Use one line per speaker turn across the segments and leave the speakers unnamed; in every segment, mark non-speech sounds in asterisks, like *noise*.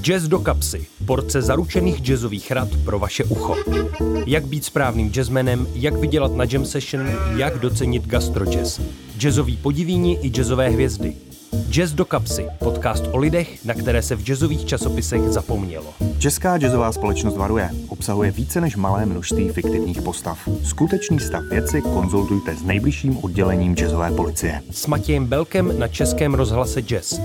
Jazz do kapsy. Porce zaručených jazzových rad pro vaše ucho. Jak být správným jazzmenem, jak vydělat na jam session, jak docenit gastrojazz. Jazzový podivíni i jazzové hvězdy. Jazz do kapsy. Podcast o lidech, na které se v jazzových časopisech zapomnělo.
Česká jazzová společnost varuje. Obsahuje více než malé množství fiktivních postav. Skutečný stav věci konzultujte s nejbližším oddělením jazzové policie.
S Matějem Belkem na Českém rozhlase Jazz.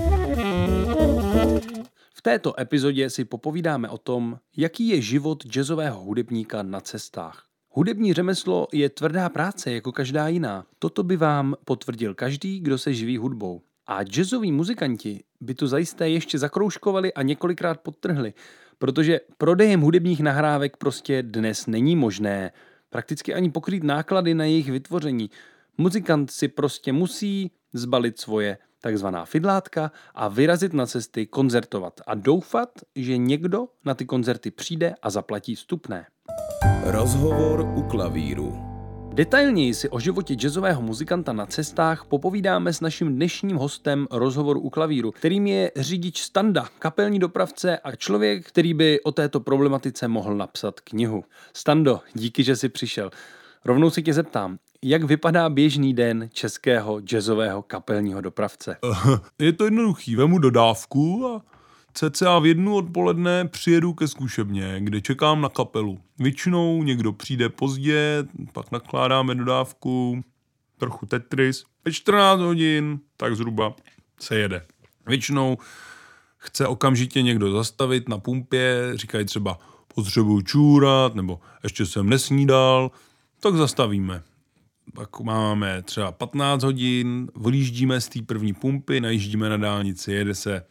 V této epizodě si popovídáme o tom, jaký je život jazzového hudebníka na cestách. Hudební řemeslo je tvrdá práce jako každá jiná. Toto by vám potvrdil každý, kdo se živí hudbou. A jazzoví muzikanti by to zajisté ještě zakroužkovali a několikrát podtrhli, protože prodejem hudebních nahrávek prostě dnes není možné prakticky ani pokrýt náklady na jejich vytvoření. Muzikant si prostě musí zbalit svoje takzvaná fidlátka a vyrazit na cesty koncertovat a doufat, že někdo na ty koncerty přijde a zaplatí vstupné.
Rozhovor u klavíru.
Detailněji si o životě jazzového muzikanta na cestách popovídáme s naším dnešním hostem rozhovoru u klavíru, kterým je řidič Standa, kapelní dopravce a člověk, který by o této problematice mohl napsat knihu. Stando, díky, že jsi přišel. Rovnou se tě zeptám, jak vypadá běžný den českého jazzového kapelního dopravce? *laughs*
Je to jednoduchý, vemu dodávku a cca v jednu odpoledne přijedu ke zkušebně, kde čekám na kapelu. Většinou někdo přijde pozdě, pak nakládáme dodávku, trochu Tetris. Ve 14 hodin, tak zhruba se jede. Většinou chce okamžitě někdo zastavit na pumpě, říkají třeba potřebuju čůrat, nebo ještě jsem nesnídal, tak zastavíme. Pak máme třeba 15 hodin, vylíždíme z té první pumpy, najíždíme na dálnici, jede se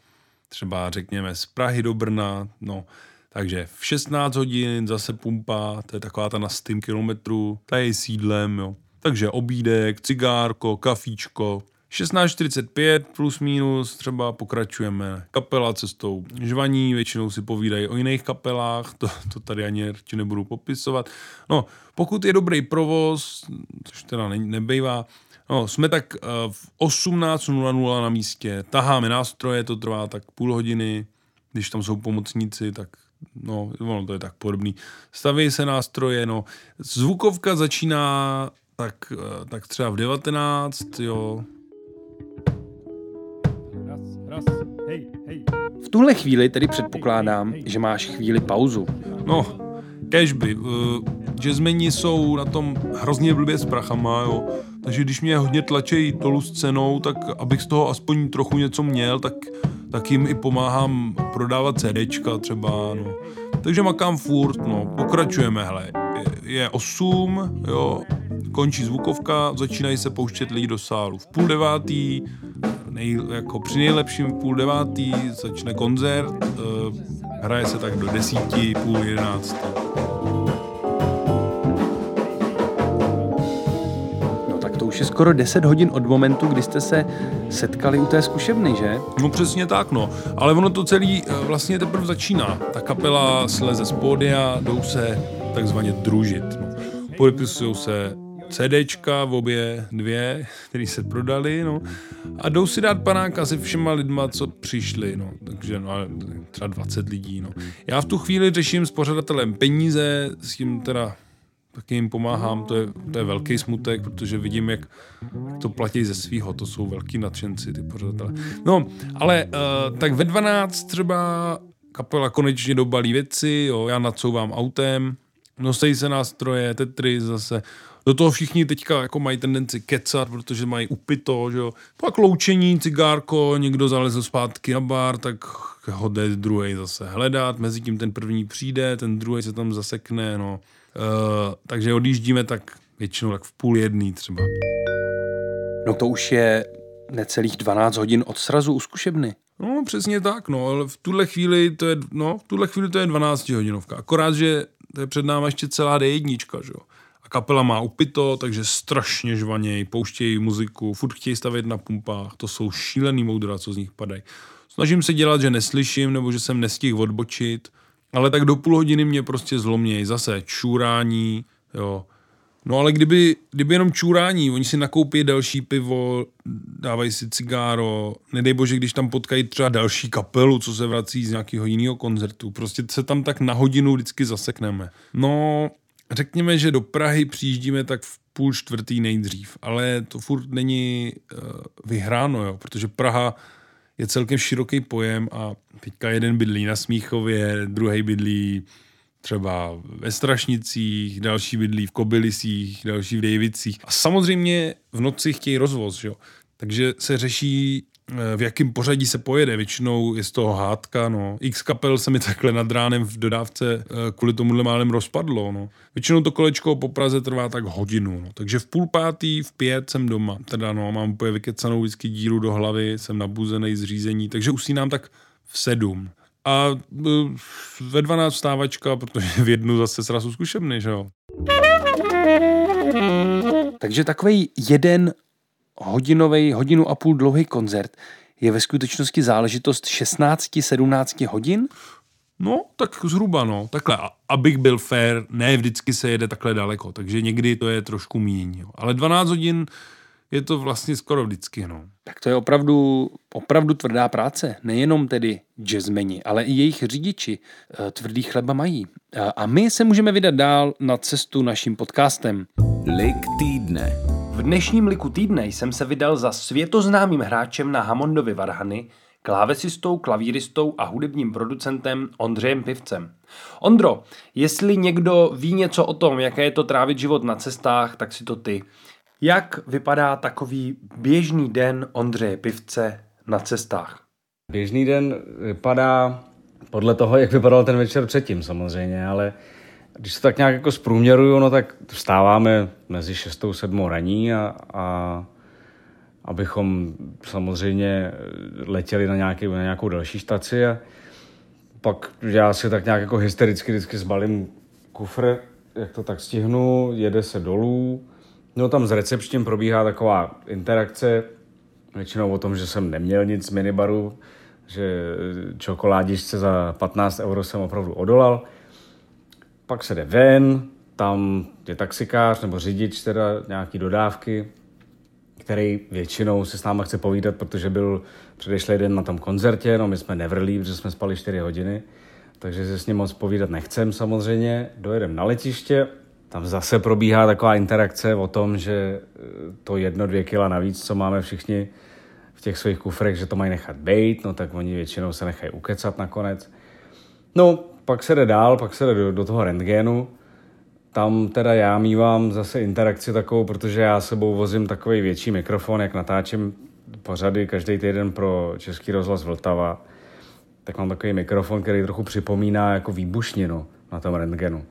třeba řekněme z Prahy do Brna, no, takže v 16 hodin zase pumpa, to je taková ta na 100 kilometrů, ta je sídlem, jo. Takže obídek, cigárko, kafíčko, 16.45 plus minus třeba pokračujeme. Kapela cestou žvaní, většinou si povídají o jiných kapelách, to, to tady ani ti nebudu popisovat. No, pokud je dobrý provoz, což teda ne, nebejvá, No, jsme tak uh, v 18.00 na místě, taháme nástroje, to trvá tak půl hodiny, když tam jsou pomocníci, tak no, ono to je tak podobný. Staví se nástroje, no, zvukovka začíná tak, uh, tak třeba v 19, jo.
V tuhle chvíli tedy předpokládám, že máš chvíli pauzu.
No, kežby. Uh, jazzmeni jsou na tom hrozně blbě s prachama, jo takže když mě hodně tlačí dolů s cenou, tak abych z toho aspoň trochu něco měl, tak, tak jim i pomáhám prodávat CDčka třeba, no. Takže makám furt, no, pokračujeme, hele. Je, je 8, jo, končí zvukovka, začínají se pouštět lidi do sálu. V půl devátý, nej, jako při nejlepším půl devátý začne koncert, uh, hraje se tak do desíti, půl jedenáctý.
už je skoro 10 hodin od momentu, kdy jste se setkali u té zkušebny, že?
No přesně tak, no. Ale ono to celý eh, vlastně teprve začíná. Ta kapela sleze z pódia, jdou se takzvaně družit. No. Podepisují se CDčka, v obě dvě, které se prodali, no. A jdou si dát panáka se všema lidma, co přišli, no. Takže no, třeba 20 lidí, no. Já v tu chvíli řeším s pořadatelem peníze, s tím teda taky jim pomáhám, to je, to je velký smutek, protože vidím, jak, to platí ze svého, to jsou velký nadšenci, ty pořadatelé. No, ale uh, tak ve 12 třeba kapela konečně dobalí věci, jo, já nadsouvám autem, nosejí se nástroje, tetry zase, do toho všichni teďka jako mají tendenci kecat, protože mají upito, že jo. Pak loučení, cigárko, někdo zalezl zpátky na bar, tak ho jde druhý zase hledat, mezi tím ten první přijde, ten druhý se tam zasekne, no. Uh, takže odjíždíme tak většinou tak v půl jedný třeba.
No to už je necelých 12 hodin od srazu u zkušebny.
No, přesně tak, no, ale v tuhle chvíli to je, no, v tuhle chvíli to je 12 hodinovka. Akorát, že to je před námi ještě celá D1, že jo. A kapela má upito, takže strašně žvaněj, pouštějí muziku, furt chtějí stavět na pumpách, to jsou šílený moudra, co z nich padají. Snažím se dělat, že neslyším, nebo že jsem nestihl odbočit, ale tak do půl hodiny mě prostě zlomějí. Zase čurání, jo, No ale kdyby, kdyby jenom čurání, oni si nakoupí další pivo, dávají si cigáro, nedej bože, když tam potkají třeba další kapelu, co se vrací z nějakého jiného koncertu, prostě se tam tak na hodinu vždycky zasekneme. No, řekněme, že do Prahy přijíždíme tak v půl čtvrtý nejdřív, ale to furt není uh, vyhráno, jo, protože Praha je celkem široký pojem a teďka jeden bydlí na Smíchově, druhý bydlí třeba ve Strašnicích, další bydlí v Kobylisích, další v Dejvicích. A samozřejmě v noci chtějí rozvoz, jo. Takže se řeší, v jakém pořadí se pojede. Většinou je z toho hádka, no. X kapel se mi takhle nad ránem v dodávce eh, kvůli tomuhle málem rozpadlo, no. Většinou to kolečko po Praze trvá tak hodinu, no. Takže v půl pátý, v pět jsem doma. Teda no, mám úplně vykecanou vždycky díru do hlavy, jsem nabuzený z řízení, takže usínám tak v sedm a e, ve 12 vstávačka, protože v jednu zase srazu zkušebny, že jo.
Takže takový jeden hodinový, hodinu a půl dlouhý koncert je ve skutečnosti záležitost 16-17 hodin?
No, tak zhruba, no. Takhle, abych byl fair, ne vždycky se jede takhle daleko, takže někdy to je trošku míň. Ale 12 hodin je to vlastně skoro vždycky. No.
Tak to je opravdu, opravdu tvrdá práce. Nejenom tedy jazzmeni, ale i jejich řidiči eh, tvrdý chleba mají. A my se můžeme vydat dál na cestu naším podcastem.
Lik týdne.
V dnešním liku týdne jsem se vydal za světoznámým hráčem na Hammondovi Varhany, klávesistou, klavíristou a hudebním producentem Ondřejem Pivcem. Ondro, jestli někdo ví něco o tom, jaké je to trávit život na cestách, tak si to ty. Jak vypadá takový běžný den Ondřeje Pivce na cestách?
Běžný den vypadá podle toho, jak vypadal ten večer předtím samozřejmě, ale když se tak nějak jako zprůměruju, no tak vstáváme mezi 6 a 7 raní a, a abychom samozřejmě letěli na, nějaký, na nějakou další staci a pak já si tak nějak jako hystericky vždycky zbalím kufr, jak to tak stihnu, jede se dolů, No tam s recepčním probíhá taková interakce, většinou o tom, že jsem neměl nic z minibaru, že čokoládičce za 15 euro jsem opravdu odolal. Pak se jde ven, tam je taxikář nebo řidič teda nějaký dodávky, který většinou se s náma chce povídat, protože byl předešlý den na tom koncertě, no my jsme nevrlí, protože jsme spali 4 hodiny, takže se s ním moc povídat nechcem samozřejmě. Dojedeme na letiště, tam zase probíhá taková interakce o tom, že eh, to jedno, dvě kila navíc, co máme všichni v těch svých kufrech, že to mají nechat bejt, no tak oni většinou se nechají ukecat nakonec. No, pak se jde dál, pak se jde do, do toho rentgenu. Tam teda já mývám zase interakci takovou, protože já sebou vozím takový větší mikrofon, jak natáčím pořady každý týden pro Český rozhlas Vltava. Tak mám takový mikrofon, který trochu připomíná jako výbušninu na tom rentgenu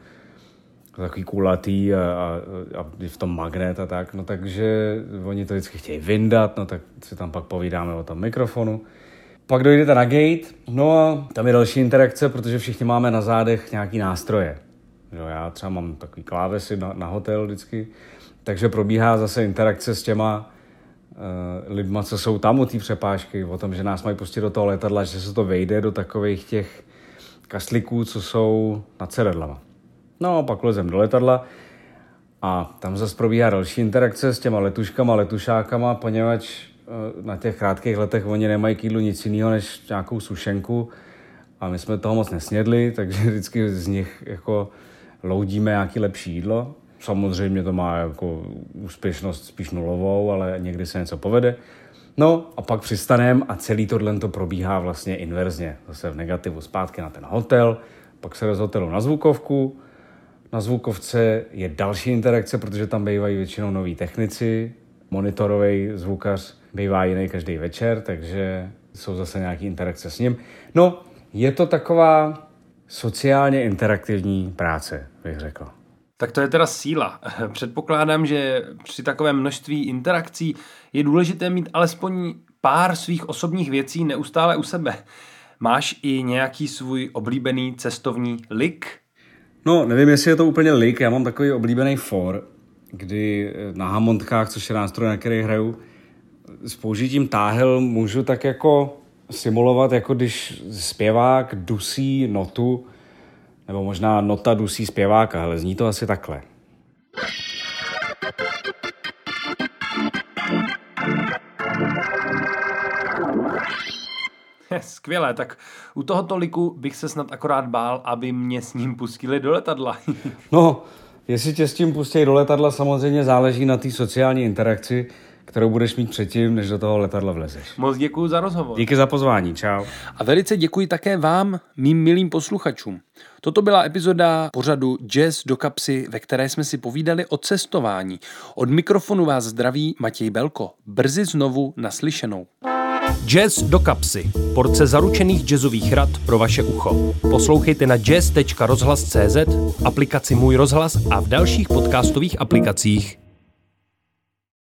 takový kulatý a, a, a v tom magnet a tak, no takže oni to vždycky chtějí vyndat, no tak si tam pak povídáme o tom mikrofonu. Pak dojdete na gate, no a tam je další interakce, protože všichni máme na zádech nějaký nástroje. Jo, já třeba mám takový klávesy na, na hotel vždycky, takže probíhá zase interakce s těma uh, lidma, co jsou tam u té přepážky, o tom, že nás mají pustit do toho letadla, že se to vejde do takových těch kasliků, co jsou nad sedadlama. No, pak lezem do letadla a tam zase probíhá další interakce s těma letuškama, letušákama, poněvadž na těch krátkých letech oni nemají k jídlu nic jiného než nějakou sušenku a my jsme toho moc nesnědli, takže *laughs* vždycky z nich jako loudíme nějaký lepší jídlo. Samozřejmě to má jako úspěšnost spíš nulovou, ale někdy se něco povede. No a pak přistanem a celý tohle to probíhá vlastně inverzně. Zase v negativu zpátky na ten hotel, pak se z hotelu na zvukovku, na zvukovce je další interakce, protože tam bývají většinou noví technici, monitorový zvukař bývá jiný každý večer, takže jsou zase nějaké interakce s ním. No, je to taková sociálně interaktivní práce, bych řekl.
Tak to je teda síla. *laughs* Předpokládám, že při takovém množství interakcí je důležité mít alespoň pár svých osobních věcí neustále u sebe. Máš i nějaký svůj oblíbený cestovní lik,
No, nevím, jestli je to úplně lik, já mám takový oblíbený for, kdy eh, na hamontkách, což je nástroj, na který hraju, s použitím táhel můžu tak jako simulovat, jako když zpěvák dusí notu, nebo možná nota dusí zpěváka, ale zní to asi takhle. *laughs*
Skvělé, tak u toho toliku bych se snad akorát bál, aby mě s ním pustili do letadla. *laughs*
no, jestli tě s tím pustí do letadla, samozřejmě záleží na té sociální interakci, kterou budeš mít předtím, než do toho letadla vlezeš.
Moc děkuji za rozhovor.
Díky za pozvání, čau.
A velice děkuji také vám, mým milým posluchačům. Toto byla epizoda pořadu Jazz do kapsy, ve které jsme si povídali o cestování. Od mikrofonu vás zdraví Matěj Belko. Brzy znovu naslyšenou. Jazz do kapsy. Porce zaručených jazzových rad pro vaše ucho. Poslouchejte na jazz.rozhlas.cz, aplikaci Můj rozhlas a v dalších podcastových aplikacích.